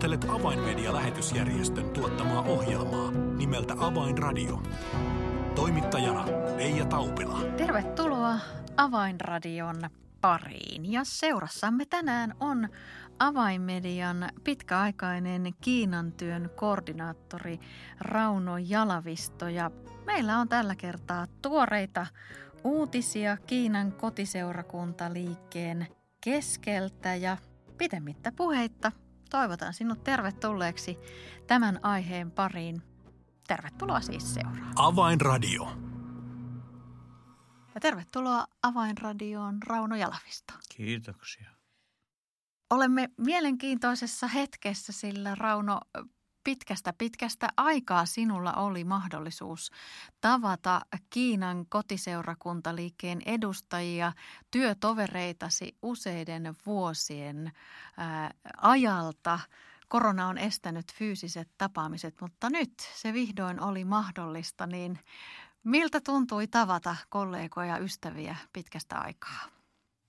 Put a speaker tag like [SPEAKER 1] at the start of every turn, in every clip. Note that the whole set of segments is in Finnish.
[SPEAKER 1] Kuuntelet Avainmedia-lähetysjärjestön tuottamaa ohjelmaa nimeltä Avainradio. Toimittajana Leija Taupila.
[SPEAKER 2] Tervetuloa Avainradion pariin. Ja seurassamme tänään on Avainmedian pitkäaikainen Kiinan työn koordinaattori Rauno Jalavisto. Ja meillä on tällä kertaa tuoreita uutisia Kiinan kotiseurakuntaliikkeen keskeltä ja pitemmittä puheitta toivotan sinut tervetulleeksi tämän aiheen pariin. Tervetuloa siis seuraan.
[SPEAKER 1] Avainradio.
[SPEAKER 2] Ja tervetuloa Avainradioon Rauno Jalavisto.
[SPEAKER 3] Kiitoksia.
[SPEAKER 2] Olemme mielenkiintoisessa hetkessä, sillä Rauno, pitkästä pitkästä aikaa sinulla oli mahdollisuus tavata Kiinan kotiseurakuntaliikkeen edustajia, työtovereitasi useiden vuosien ää, ajalta. Korona on estänyt fyysiset tapaamiset, mutta nyt se vihdoin oli mahdollista, niin miltä tuntui tavata kollegoja ja ystäviä pitkästä aikaa?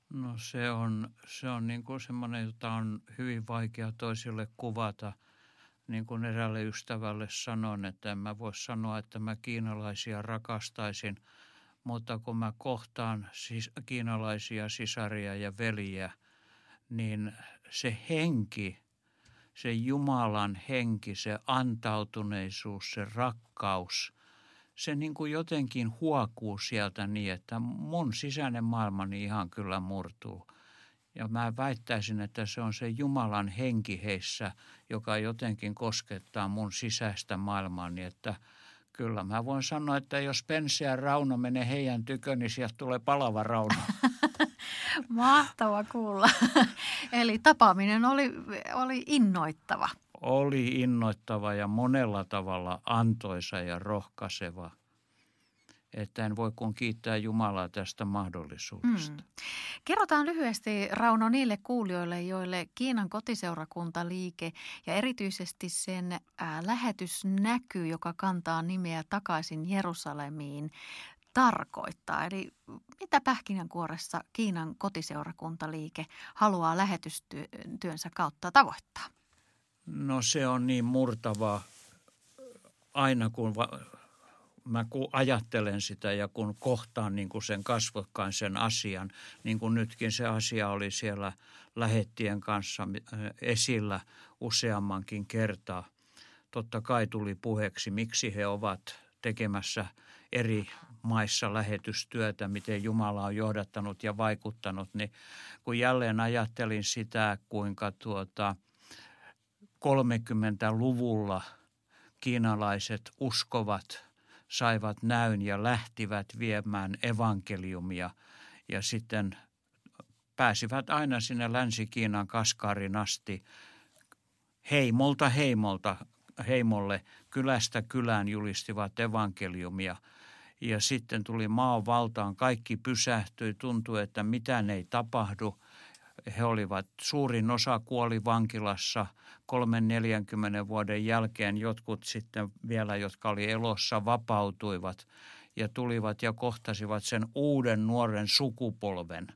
[SPEAKER 3] No se on, se on niin kuin semmoinen, jota on hyvin vaikea toisille kuvata – niin kuin eräälle ystävälle sanon, että en mä voi sanoa, että mä kiinalaisia rakastaisin, mutta kun mä kohtaan siis kiinalaisia sisaria ja veliä, niin se henki, se Jumalan henki, se antautuneisuus, se rakkaus, se niin kuin jotenkin huokuu sieltä niin, että mun sisäinen maailmani ihan kyllä murtuu – ja mä väittäisin, että se on se Jumalan henki heissä, joka jotenkin koskettaa mun sisäistä maailmaani, niin että kyllä mä voin sanoa, että jos Pense ja Rauno menee heidän tykö, niin sieltä tulee palava Rauno.
[SPEAKER 2] Mahtava kuulla. Eli tapaaminen oli, oli innoittava.
[SPEAKER 3] Oli innoittava ja monella tavalla antoisa ja rohkaiseva – että en voi kuin kiittää Jumalaa tästä mahdollisuudesta. Mm.
[SPEAKER 2] Kerrotaan lyhyesti Rauno niille kuulijoille, joille Kiinan kotiseurakuntaliike ja erityisesti sen ää, lähetysnäky, joka kantaa nimeä takaisin Jerusalemiin, tarkoittaa. Eli mitä pähkinänkuoressa Kiinan kotiseurakuntaliike haluaa lähetystyönsä kautta tavoittaa?
[SPEAKER 3] No se on niin murtava aina kun va- mä kun ajattelen sitä ja kun kohtaan niin kuin sen kasvokkain sen asian, niin kuin nytkin se asia oli siellä lähettien kanssa esillä useammankin kertaa. Totta kai tuli puheeksi, miksi he ovat tekemässä eri maissa lähetystyötä, miten Jumala on johdattanut ja vaikuttanut, niin kun jälleen ajattelin sitä, kuinka tuota 30-luvulla kiinalaiset uskovat – saivat näyn ja lähtivät viemään evankeliumia ja sitten pääsivät aina sinne Länsi-Kiinan Kaskaarin asti heimolta heimolta, heimolle, kylästä kylään julistivat evankeliumia. Ja sitten tuli maan valtaan, kaikki pysähtyi, tuntui, että mitään ei tapahdu – he olivat, suurin osa kuoli vankilassa kolmen 40 vuoden jälkeen. Jotkut sitten vielä, jotka oli elossa, vapautuivat ja tulivat ja kohtasivat sen uuden nuoren sukupolven,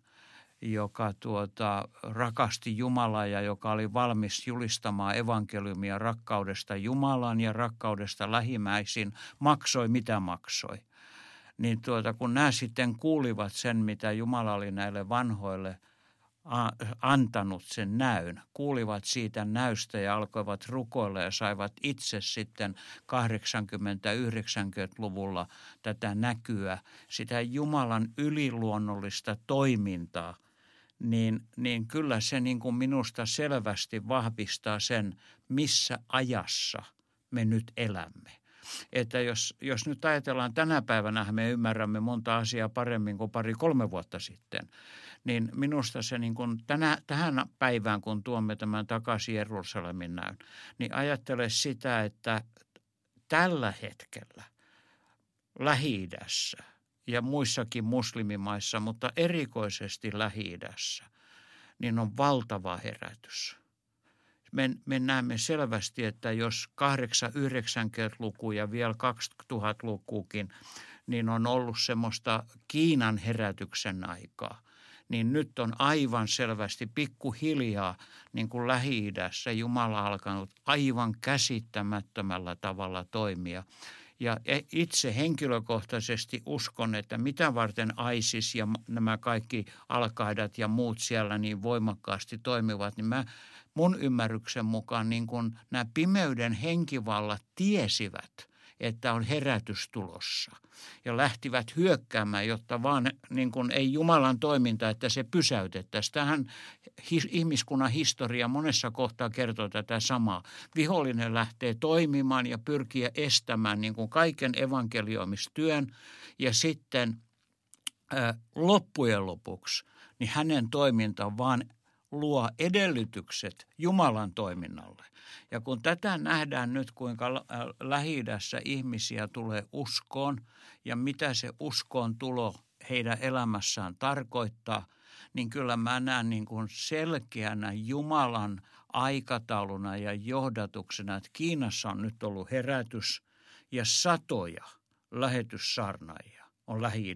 [SPEAKER 3] joka tuota, rakasti Jumalaa ja joka oli valmis julistamaan evankeliumia rakkaudesta Jumalan ja rakkaudesta lähimmäisin, maksoi mitä maksoi. Niin tuota, kun nämä sitten kuulivat sen, mitä Jumala oli näille vanhoille – antanut sen näyn, kuulivat siitä näystä ja alkoivat rukoilla ja saivat itse sitten 80-90-luvulla tätä näkyä, sitä Jumalan yliluonnollista toimintaa, niin, niin kyllä se niin kuin minusta selvästi vahvistaa sen, missä ajassa me nyt elämme. Että jos, jos nyt ajatellaan tänä päivänä, me ymmärrämme monta asiaa paremmin kuin pari-kolme vuotta sitten – niin minusta se niin kuin tänä, tähän päivään, kun tuomme tämän takaisin Jerusalemin näyn, niin ajattele sitä, että tällä hetkellä lähi ja muissakin muslimimaissa, mutta erikoisesti lähi niin on valtava herätys. Me, me näemme selvästi, että jos 8-90-luku ja vielä 2000-lukukin, niin on ollut semmoista Kiinan herätyksen aikaa – niin nyt on aivan selvästi pikkuhiljaa niin kuin Lähi-idässä Jumala alkanut aivan käsittämättömällä tavalla toimia. Ja e, itse henkilökohtaisesti uskon, että mitä varten ISIS ja nämä kaikki alkaidat ja muut siellä niin voimakkaasti toimivat, niin mä mun ymmärryksen mukaan niin kun nämä pimeyden henkivallat tiesivät – että on herätys tulossa. Ja lähtivät hyökkäämään, jotta vaan niin kuin ei Jumalan toiminta, että se pysäytettäisiin. Tähän ihmiskunnan historia monessa kohtaa kertoo tätä samaa. Vihollinen lähtee toimimaan ja pyrkiä estämään niin kuin kaiken evankelioimistyön ja sitten loppujen lopuksi niin hänen toiminta vaan luo edellytykset Jumalan toiminnalle. Ja kun tätä nähdään nyt, kuinka äh, lähi ihmisiä tulee uskoon ja mitä se uskoon tulo heidän elämässään tarkoittaa, niin kyllä mä näen niin kuin selkeänä Jumalan aikatauluna ja johdatuksena, että Kiinassa on nyt ollut herätys ja satoja lähetyssarnaajia on lähi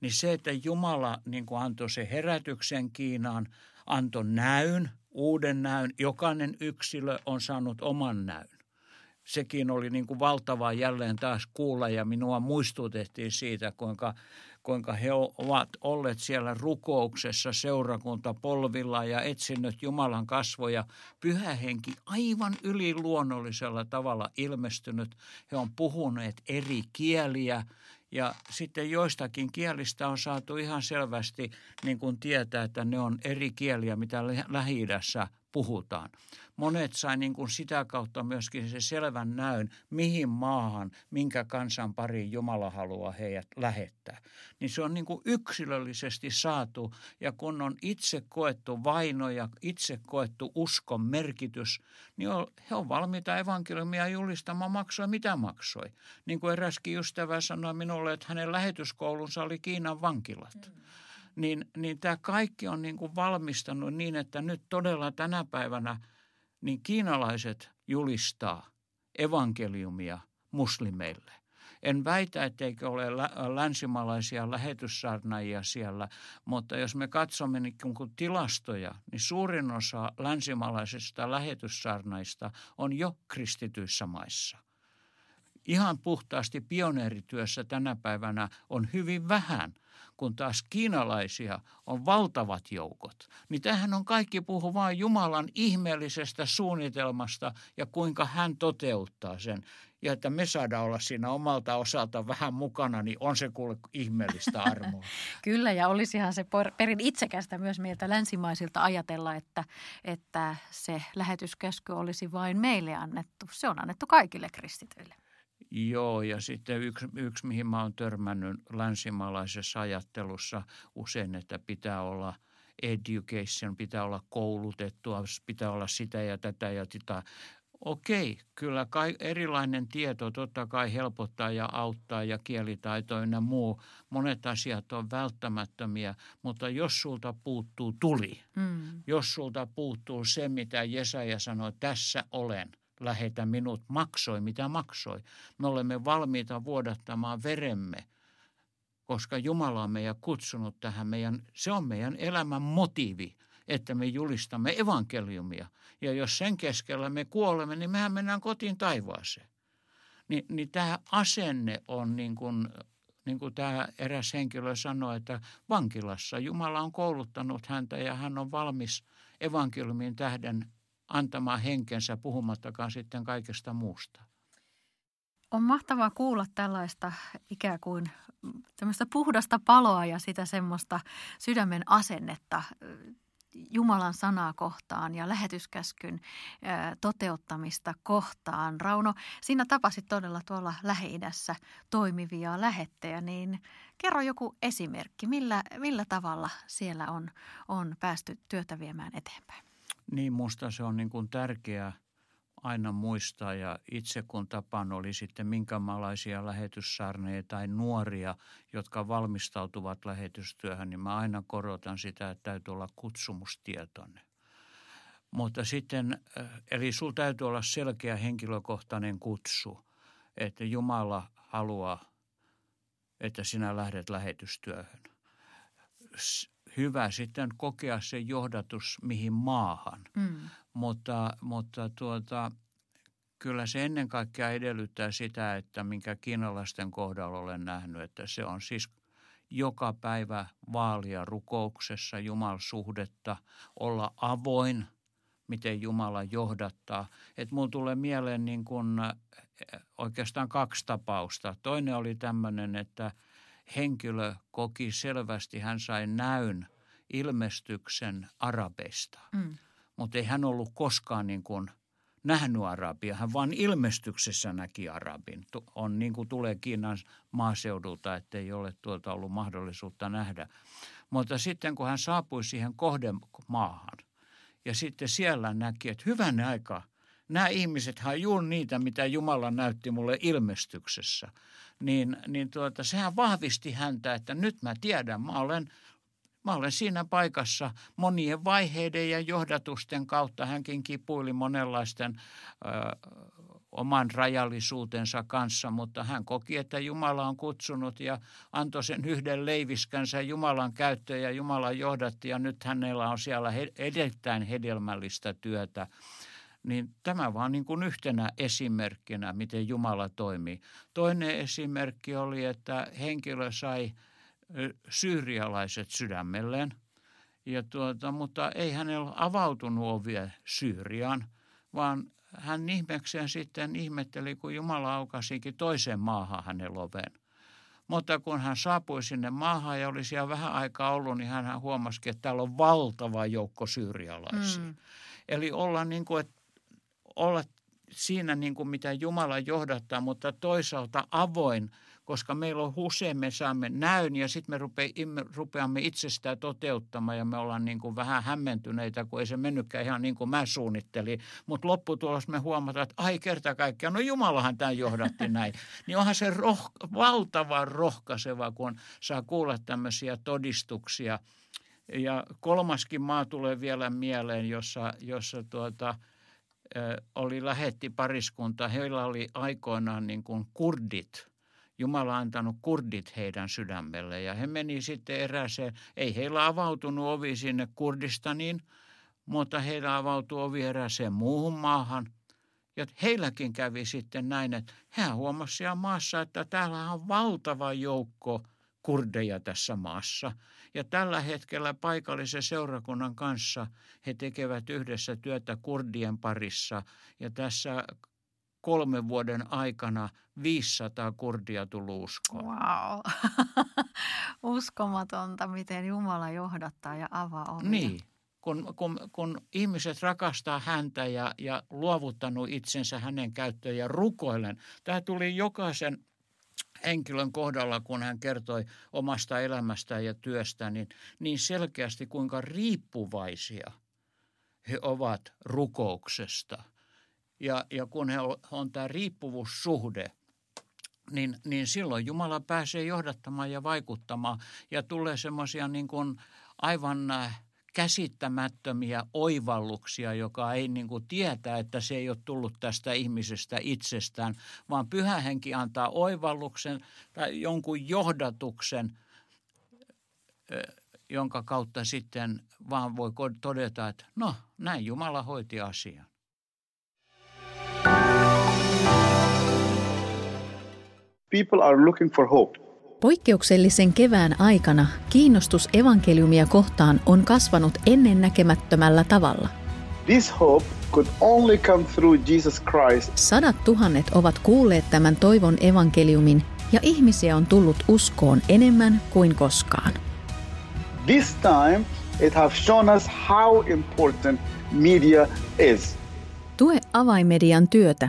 [SPEAKER 3] Niin se, että Jumala niin kuin antoi se herätyksen Kiinaan, antoi näyn, uuden näyn. Jokainen yksilö on saanut oman näyn. Sekin oli niin kuin valtavaa jälleen taas kuulla ja minua muistutettiin siitä, kuinka, kuinka he ovat olleet siellä rukouksessa seurakunta polvilla ja etsinyt Jumalan kasvoja. Pyhä henki aivan yliluonnollisella tavalla ilmestynyt. He on puhuneet eri kieliä ja sitten joistakin kielistä on saatu ihan selvästi niin kuin tietää, että ne on eri kieliä, mitä lähi puhutaan. Monet sai niin kuin sitä kautta myöskin se selvän näyn, mihin maahan, minkä kansan pariin Jumala haluaa heidät lähettää. Niin se on niin kuin yksilöllisesti saatu ja kun on itse koettu vaino ja itse koettu uskon merkitys, niin he on valmiita evankeliumia julistamaan maksoi mitä maksoi. Niin kuin eräskin ystävä sanoi minulle, että hänen lähetyskoulunsa oli Kiinan vankilat. Mm niin, niin tämä kaikki on niin kuin valmistanut niin, että nyt todella tänä päivänä niin kiinalaiset julistaa evankeliumia muslimeille. En väitä, etteikö ole länsimaalaisia lähetyssaarnaajia siellä, mutta jos me katsomme niin kuin tilastoja, niin suurin osa länsimaalaisista lähetyssaarnaista on jo kristityissä maissa. Ihan puhtaasti pioneerityössä tänä päivänä on hyvin vähän – kun taas kiinalaisia on valtavat joukot. Niin tähän on kaikki puhu vain Jumalan ihmeellisestä suunnitelmasta ja kuinka hän toteuttaa sen. Ja että me saadaan olla siinä omalta osalta vähän mukana, niin on se kuule ihmeellistä armoa.
[SPEAKER 2] Kyllä, ja olisihan se perin itsekästä myös meiltä länsimaisilta ajatella, että, että se lähetyskäsky olisi vain meille annettu. Se on annettu kaikille kristityille.
[SPEAKER 3] Joo, ja sitten yksi, yksi mihin mä oon törmännyt länsimaalaisessa ajattelussa usein, että pitää olla education, pitää olla koulutettua, pitää olla sitä ja tätä ja tätä. Okei, kyllä kai erilainen tieto totta kai helpottaa ja auttaa ja kielitaito ja muu. Monet asiat on välttämättömiä, mutta jos sulta puuttuu tuli, mm. jos sulta puuttuu se, mitä Jesaja sanoi, tässä olen, lähetä minut, maksoi mitä maksoi. Me olemme valmiita vuodattamaan veremme, koska Jumala on meidän kutsunut tähän. Meidän, se on meidän elämän motiivi, että me julistamme evankeliumia. Ja jos sen keskellä me kuolemme, niin mehän mennään kotiin taivaaseen. Ni, niin tämä asenne on niin kuin, niin kuin tämä eräs henkilö sanoi, että vankilassa Jumala on kouluttanut häntä ja hän on valmis evankeliumin tähden antamaan henkensä puhumattakaan sitten kaikesta muusta.
[SPEAKER 2] On mahtavaa kuulla tällaista ikään kuin tämmöistä puhdasta paloa ja sitä semmoista sydämen asennetta Jumalan sanaa kohtaan ja lähetyskäskyn toteuttamista kohtaan. Rauno, sinä tapasit todella tuolla lähi toimivia lähettejä, niin kerro joku esimerkki, millä, millä tavalla siellä on, on päästy työtä viemään eteenpäin?
[SPEAKER 3] Niin, minusta se on niin kuin tärkeää aina muistaa ja itse kun tapaan oli sitten minkälaisia lähetyssarneja tai nuoria, jotka valmistautuvat lähetystyöhön, niin mä aina korotan sitä, että täytyy olla kutsumustietoinen. Mutta sitten, äh, eli sulla täytyy olla selkeä henkilökohtainen kutsu, että Jumala haluaa, että sinä lähdet lähetystyöhön hyvä sitten kokea se johdatus mihin maahan.
[SPEAKER 2] Mm.
[SPEAKER 3] Mutta, mutta tuota, kyllä se ennen kaikkea edellyttää sitä, että minkä kiinalaisten kohdalla olen nähnyt, että se on siis joka päivä vaalia rukouksessa Jumalsuhdetta, olla avoin, miten Jumala johdattaa. Että mulla tulee mieleen niin kuin oikeastaan kaksi tapausta. Toinen oli tämmöinen, että henkilö koki selvästi, hän sai näyn ilmestyksen arabeista.
[SPEAKER 2] Mm.
[SPEAKER 3] Mutta ei hän ollut koskaan niin kuin nähnyt arabia, hän vain ilmestyksessä näki arabin. On niin kuin tulee Kiinan maaseudulta, että ei ole tuolta ollut mahdollisuutta nähdä. Mutta sitten kun hän saapui siihen kohdemaahan ja sitten siellä näki, että hyvän aika, nämä ihmiset on juuri niitä, mitä Jumala näytti mulle ilmestyksessä, niin, niin tuota, sehän vahvisti häntä, että nyt mä tiedän, mä olen – Mä olen siinä paikassa monien vaiheiden ja johdatusten kautta. Hänkin kipuili monenlaisten ö, oman rajallisuutensa kanssa, mutta hän koki, että Jumala on kutsunut ja antoi sen yhden leiviskänsä Jumalan käyttöön ja Jumala johdatti ja nyt hänellä on siellä erittäin hedelmällistä työtä. Niin tämä vaan niin kuin yhtenä esimerkkinä, miten Jumala toimii. Toinen esimerkki oli, että henkilö sai – syyrialaiset sydämelleen. Ja tuota, mutta ei hänellä avautunut ovia Syyriaan, vaan hän ihmekseen sitten ihmetteli, kun Jumala aukasikin toiseen maahan hänen oven. Mutta kun hän saapui sinne maahan ja oli siellä vähän aikaa ollut, niin hän huomasi, että täällä on valtava joukko syyrialaisia. Mm. Eli olla, niin kuin, että olla siinä, niin kuin mitä Jumala johdattaa, mutta toisaalta avoin – koska meillä on usein, me saamme näyn ja sitten me rupeamme, rupeamme itsestään toteuttamaan ja me ollaan niin kuin vähän hämmentyneitä, kun ei se mennytkään ihan niin kuin mä suunnittelin. Mutta lopputulos me huomataan, että ai kerta kaikkiaan, no Jumalahan tämä johdatti näin. Niin onhan se roh, valtavan rohkaiseva, kun saa kuulla tämmöisiä todistuksia. Ja kolmaskin maa tulee vielä mieleen, jossa, jossa tuota, oli lähetti pariskunta. Heillä oli aikoinaan niin kuin kurdit – Jumala antanut kurdit heidän sydämelle ja he meni sitten erääseen, ei heillä avautunut ovi sinne Kurdistaniin, mutta heillä avautui ovi erääseen muuhun maahan. Ja heilläkin kävi sitten näin, että hän huomasi siellä maassa, että täällä on valtava joukko kurdeja tässä maassa. Ja tällä hetkellä paikallisen seurakunnan kanssa he tekevät yhdessä työtä kurdien parissa. Ja tässä kolmen vuoden aikana 500 kurdia tullut uskoon.
[SPEAKER 2] Wow. Uskomatonta, miten Jumala johdattaa ja avaa ovia.
[SPEAKER 3] Niin. Kun, kun, kun ihmiset rakastaa häntä ja, ja luovuttanut itsensä hänen käyttöön ja rukoilen. Tämä tuli jokaisen henkilön kohdalla, kun hän kertoi omasta elämästään ja työstä, niin, niin selkeästi kuinka riippuvaisia he ovat rukouksesta – ja, ja kun he on, on tämä riippuvuussuhde, niin, niin silloin Jumala pääsee johdattamaan ja vaikuttamaan ja tulee semmoisia niin kuin aivan äh, käsittämättömiä oivalluksia, joka ei niin kuin tietää, että se ei ole tullut tästä ihmisestä itsestään, vaan pyhä henki antaa oivalluksen tai jonkun johdatuksen, jonka kautta sitten vaan voi todeta, että no näin Jumala hoiti asian.
[SPEAKER 4] People are looking for hope.
[SPEAKER 5] Poikkeuksellisen kevään aikana kiinnostus evankeliumia kohtaan on kasvanut ennennäkemättömällä tavalla.
[SPEAKER 4] This hope could only come through Jesus Christ.
[SPEAKER 5] Sadat tuhannet ovat kuulleet tämän toivon evankeliumin ja ihmisiä on tullut uskoon enemmän kuin koskaan.
[SPEAKER 4] This time it has shown us how important media is.
[SPEAKER 5] Tue avaimedian työtä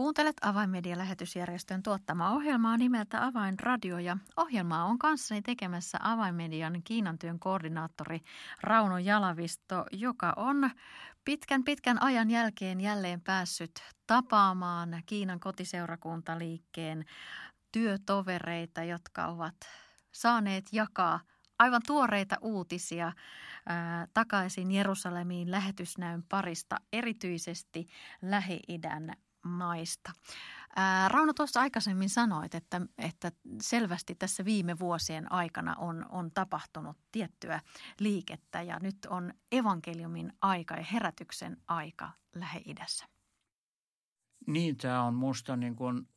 [SPEAKER 2] Kuuntelet Avainmedia-lähetysjärjestön tuottamaa ohjelmaa nimeltä Avainradio ja ohjelmaa on kanssani tekemässä Avainmedian Kiinan työn koordinaattori Rauno Jalavisto, joka on pitkän pitkän ajan jälkeen jälleen päässyt tapaamaan Kiinan kotiseurakuntaliikkeen työtovereita, jotka ovat saaneet jakaa aivan tuoreita uutisia ää, takaisin Jerusalemiin lähetysnäyn parista, erityisesti Lähi-idän maista. Ää, Rauno tuossa aikaisemmin sanoit, että, että selvästi tässä viime vuosien aikana on, on tapahtunut tiettyä liikettä ja nyt on evankeliumin aika ja herätyksen aika Lähi-idässä.
[SPEAKER 3] Niin, tämä on musta niin kuin,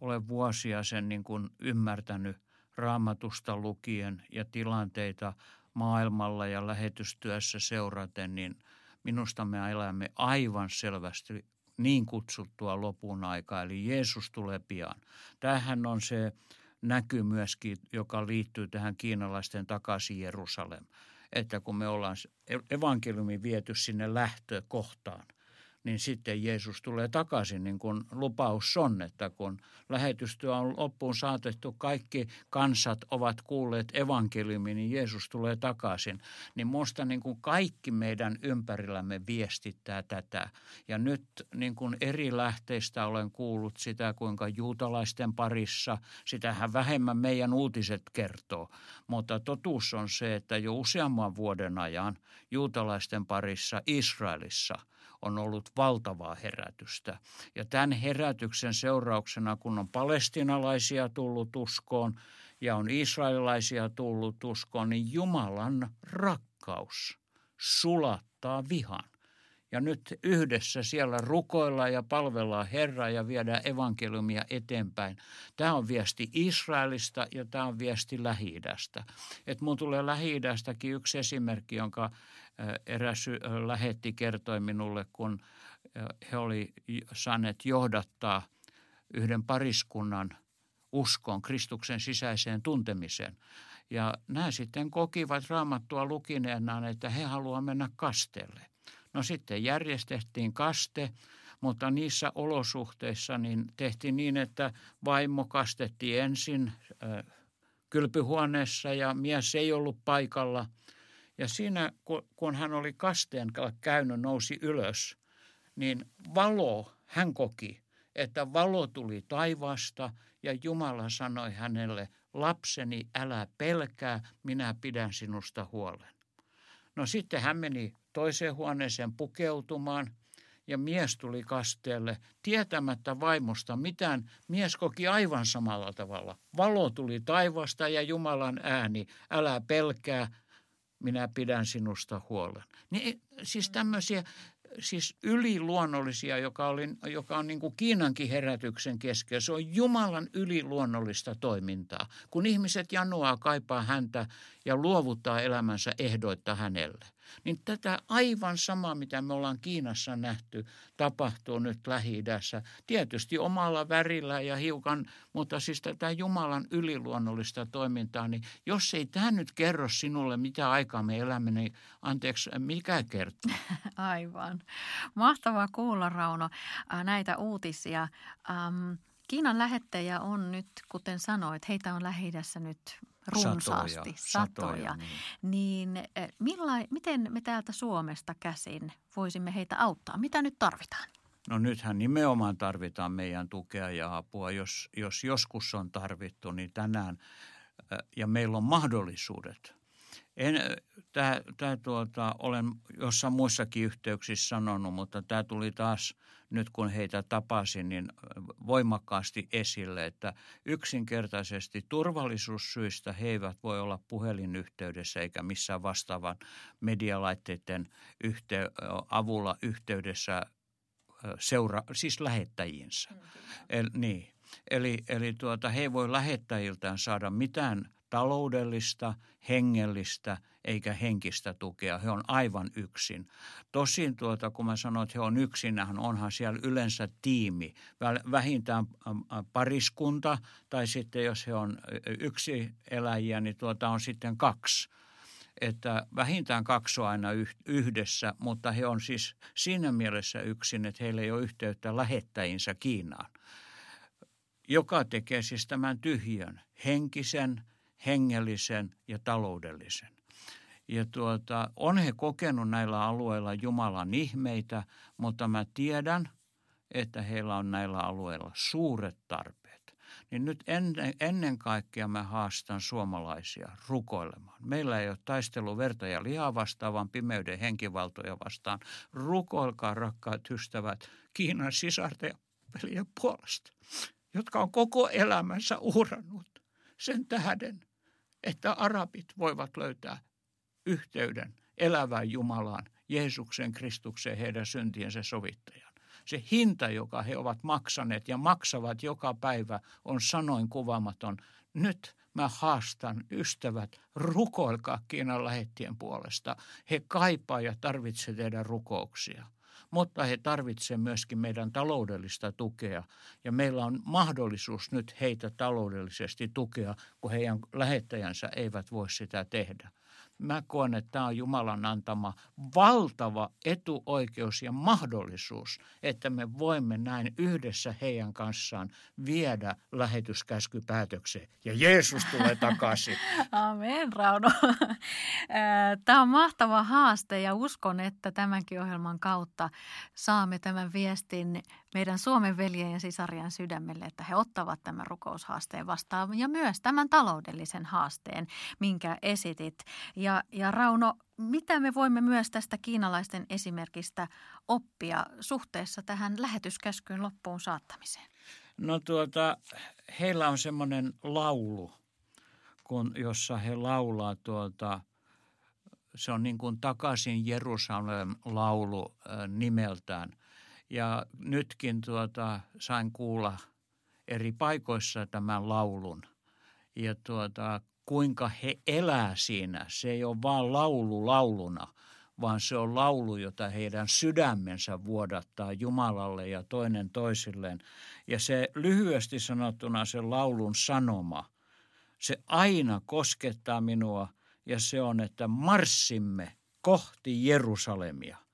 [SPEAKER 3] olen vuosia sen niin kuin ymmärtänyt raamatusta lukien ja tilanteita maailmalla ja lähetystyössä seuraten, niin minusta me elämme aivan selvästi niin kutsuttua lopun aikaa, eli Jeesus tulee pian. Tähän on se näky myöskin, joka liittyy tähän kiinalaisten takaisin Jerusalem. Että kun me ollaan evankeliumi viety sinne lähtökohtaan, niin sitten Jeesus tulee takaisin, niin kuin lupaus on, että kun lähetystyö on loppuun saatettu, kaikki kansat ovat kuulleet evankeliumin, niin Jeesus tulee takaisin. Niin minusta niin kuin kaikki meidän ympärillämme viestittää tätä. Ja nyt niin kuin eri lähteistä olen kuullut sitä, kuinka juutalaisten parissa, sitähän vähemmän meidän uutiset kertoo. Mutta totuus on se, että jo useamman vuoden ajan juutalaisten parissa Israelissa – on ollut valtavaa herätystä. Ja tämän herätyksen seurauksena, kun on palestinalaisia tullut uskoon ja on israelilaisia tullut uskoon, niin Jumalan rakkaus sulattaa vihan. Ja nyt yhdessä siellä rukoillaan ja palvellaan Herraa ja viedään evankeliumia eteenpäin. Tämä on viesti Israelista ja tämä on viesti Lähi-idästä. Et mun tulee lähi yksi esimerkki, jonka eräs lähetti kertoi minulle, kun he oli saaneet johdattaa yhden pariskunnan uskon Kristuksen sisäiseen tuntemiseen. Ja nämä sitten kokivat raamattua lukineenaan, että he haluavat mennä kasteelle. No sitten järjestettiin kaste, mutta niissä olosuhteissa niin tehtiin niin, että vaimo kastettiin ensin kylpyhuoneessa ja mies ei ollut paikalla – ja siinä, kun hän oli kasteen käynyt, nousi ylös, niin valo, hän koki, että valo tuli taivaasta ja Jumala sanoi hänelle, lapseni, älä pelkää, minä pidän sinusta huolen. No sitten hän meni toiseen huoneeseen pukeutumaan ja mies tuli kasteelle tietämättä vaimosta mitään. Mies koki aivan samalla tavalla. Valo tuli taivasta ja Jumalan ääni, älä pelkää, minä pidän sinusta huolen. Niin, siis tämmöisiä siis yliluonnollisia, joka, oli, joka on niin kuin Kiinankin herätyksen keskellä. Se on Jumalan yliluonnollista toimintaa, kun ihmiset janoaa kaipaa häntä ja luovuttaa elämänsä ehdoitta hänelle. Niin tätä aivan samaa, mitä me ollaan Kiinassa nähty, tapahtuu nyt Lähi-idässä. Tietysti omalla värillä ja hiukan, mutta siis tätä Jumalan yliluonnollista toimintaa, niin jos ei tämä nyt kerro sinulle, mitä aikaa me elämme, niin anteeksi, mikä kertoo?
[SPEAKER 2] Aivan. Mahtavaa kuulla, Rauno, näitä uutisia. Kiinan lähettejä on nyt, kuten sanoit, heitä on lähi nyt runsaasti, satoja. satoja, satoja niin, niin eh, milla, miten me täältä Suomesta käsin voisimme heitä auttaa? Mitä nyt tarvitaan?
[SPEAKER 3] No nythän nimenomaan tarvitaan meidän tukea ja apua. Jos, jos joskus on tarvittu, niin tänään eh, ja meillä on mahdollisuudet – en, tää, tää tuota, olen jossain muissakin yhteyksissä sanonut, mutta tämä tuli taas nyt kun heitä tapasin, niin voimakkaasti esille, että yksinkertaisesti turvallisuussyistä he eivät voi olla puhelinyhteydessä eikä missään vastaavan medialaitteiden yhte, avulla yhteydessä seura, siis lähettäjiinsä. Mm, El, niin. Eli, eli tuota, he ei voi lähettäjiltään saada mitään – taloudellista, hengellistä eikä henkistä tukea. He on aivan yksin. Tosin tuota, kun mä sanoin, että he on yksin, onhan siellä yleensä tiimi, vähintään pariskunta tai sitten jos he on yksi eläjiä, niin tuota on sitten kaksi. että vähintään kaksi on aina yhdessä, mutta he on siis siinä mielessä yksin, että heillä ei ole yhteyttä lähettäjinsä Kiinaan, joka tekee siis tämän tyhjön, henkisen, hengellisen ja taloudellisen. Ja tuota, on he kokenut näillä alueilla Jumalan ihmeitä, mutta mä tiedän, että heillä on näillä alueilla suuret tarpeet. Niin nyt ennen, ennen kaikkea mä haastan suomalaisia rukoilemaan. Meillä ei ole taistelu verta ja lihaa vastaan, vaan pimeyden henkivaltoja vastaan. Rukoilkaa, rakkaat ystävät, Kiinan sisarten ja puolesta, jotka on koko elämänsä uhrannut sen tähden, että arabit voivat löytää yhteyden elävään Jumalaan, Jeesuksen Kristukseen, heidän syntiensä sovittajan. Se hinta, joka he ovat maksaneet ja maksavat joka päivä, on sanoin kuvaamaton. Nyt mä haastan ystävät, rukoilkaa Kiinan lähettien puolesta. He kaipaa ja tarvitsevat teidän rukouksia mutta he tarvitsevat myöskin meidän taloudellista tukea. Ja meillä on mahdollisuus nyt heitä taloudellisesti tukea, kun heidän lähettäjänsä eivät voi sitä tehdä mä koen, että tämä on Jumalan antama valtava etuoikeus ja mahdollisuus, että me voimme näin yhdessä heidän kanssaan viedä lähetyskäskypäätökseen. Ja Jeesus tulee takaisin.
[SPEAKER 2] Amen, Rauno. Tämä on mahtava haaste ja uskon, että tämänkin ohjelman kautta saamme tämän viestin meidän Suomen veljen ja sisarien sydämelle, että he ottavat tämän rukoushaasteen vastaan ja myös tämän taloudellisen haasteen, minkä esitit. Ja, ja Rauno, mitä me voimme myös tästä kiinalaisten esimerkistä oppia suhteessa tähän lähetyskäskyyn loppuun saattamiseen?
[SPEAKER 3] No tuota, heillä on semmoinen laulu, kun, jossa he laulaa tuota, se on niin kuin takaisin Jerusalem laulu nimeltään – ja nytkin tuota, sain kuulla eri paikoissa tämän laulun. Ja tuota, kuinka he elää siinä. Se ei ole vaan laulu lauluna, vaan se on laulu, jota heidän sydämensä vuodattaa Jumalalle ja toinen toisilleen. Ja se lyhyesti sanottuna se laulun sanoma, se aina koskettaa minua ja se on, että marssimme kohti Jerusalemia –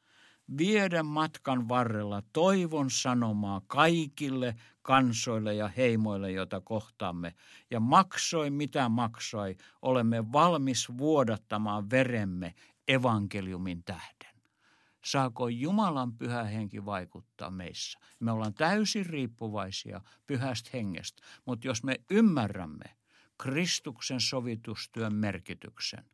[SPEAKER 3] viedä matkan varrella toivon sanomaa kaikille kansoille ja heimoille, joita kohtaamme. Ja maksoi mitä maksoi, olemme valmis vuodattamaan veremme evankeliumin tähden. Saako Jumalan pyhä henki vaikuttaa meissä? Me ollaan täysin riippuvaisia pyhästä hengestä, mutta jos me ymmärrämme Kristuksen sovitustyön merkityksen,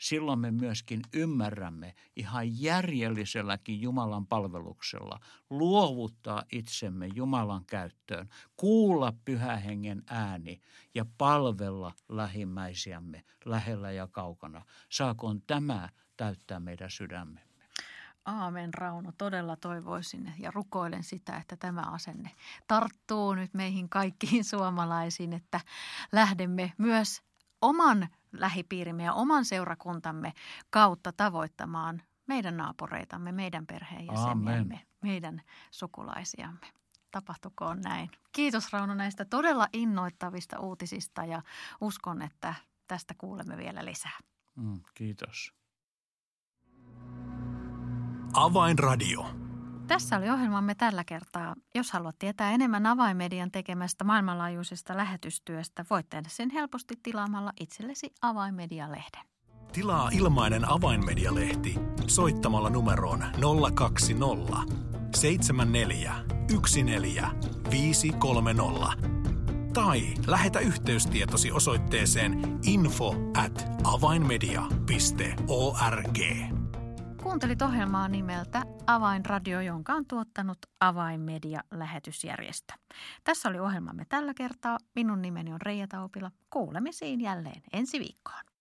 [SPEAKER 3] silloin me myöskin ymmärrämme ihan järjelliselläkin Jumalan palveluksella luovuttaa itsemme Jumalan käyttöön, kuulla pyhähengen ääni ja palvella lähimmäisiämme lähellä ja kaukana. Saakoon tämä täyttää meidän sydämemme.
[SPEAKER 2] Aamen Rauno, todella toivoisin ja rukoilen sitä, että tämä asenne tarttuu nyt meihin kaikkiin suomalaisiin, että lähdemme myös oman lähipiirimme ja oman seurakuntamme kautta tavoittamaan meidän naapureitamme, meidän perheenjäseniämme, meidän sukulaisiamme. Tapahtukoon näin. Kiitos Rauno näistä todella innoittavista uutisista ja uskon, että tästä kuulemme vielä lisää.
[SPEAKER 3] Mm, kiitos.
[SPEAKER 1] Avainradio.
[SPEAKER 2] Tässä oli ohjelmamme tällä kertaa. Jos haluat tietää enemmän avainmedian tekemästä maailmanlaajuisesta lähetystyöstä, voit tehdä sen helposti tilaamalla itsellesi avainmedia-lehden.
[SPEAKER 1] Tilaa ilmainen avainmedia-lehti soittamalla numeroon 020 74 14 tai lähetä yhteystietosi osoitteeseen info at avainmedia.org.
[SPEAKER 2] Kuuntelit ohjelmaa nimeltä Avainradio, jonka on tuottanut Avainmedia-lähetysjärjestö. Tässä oli ohjelmamme tällä kertaa. Minun nimeni on Reija Taupila. Kuulemisiin jälleen ensi viikkoon.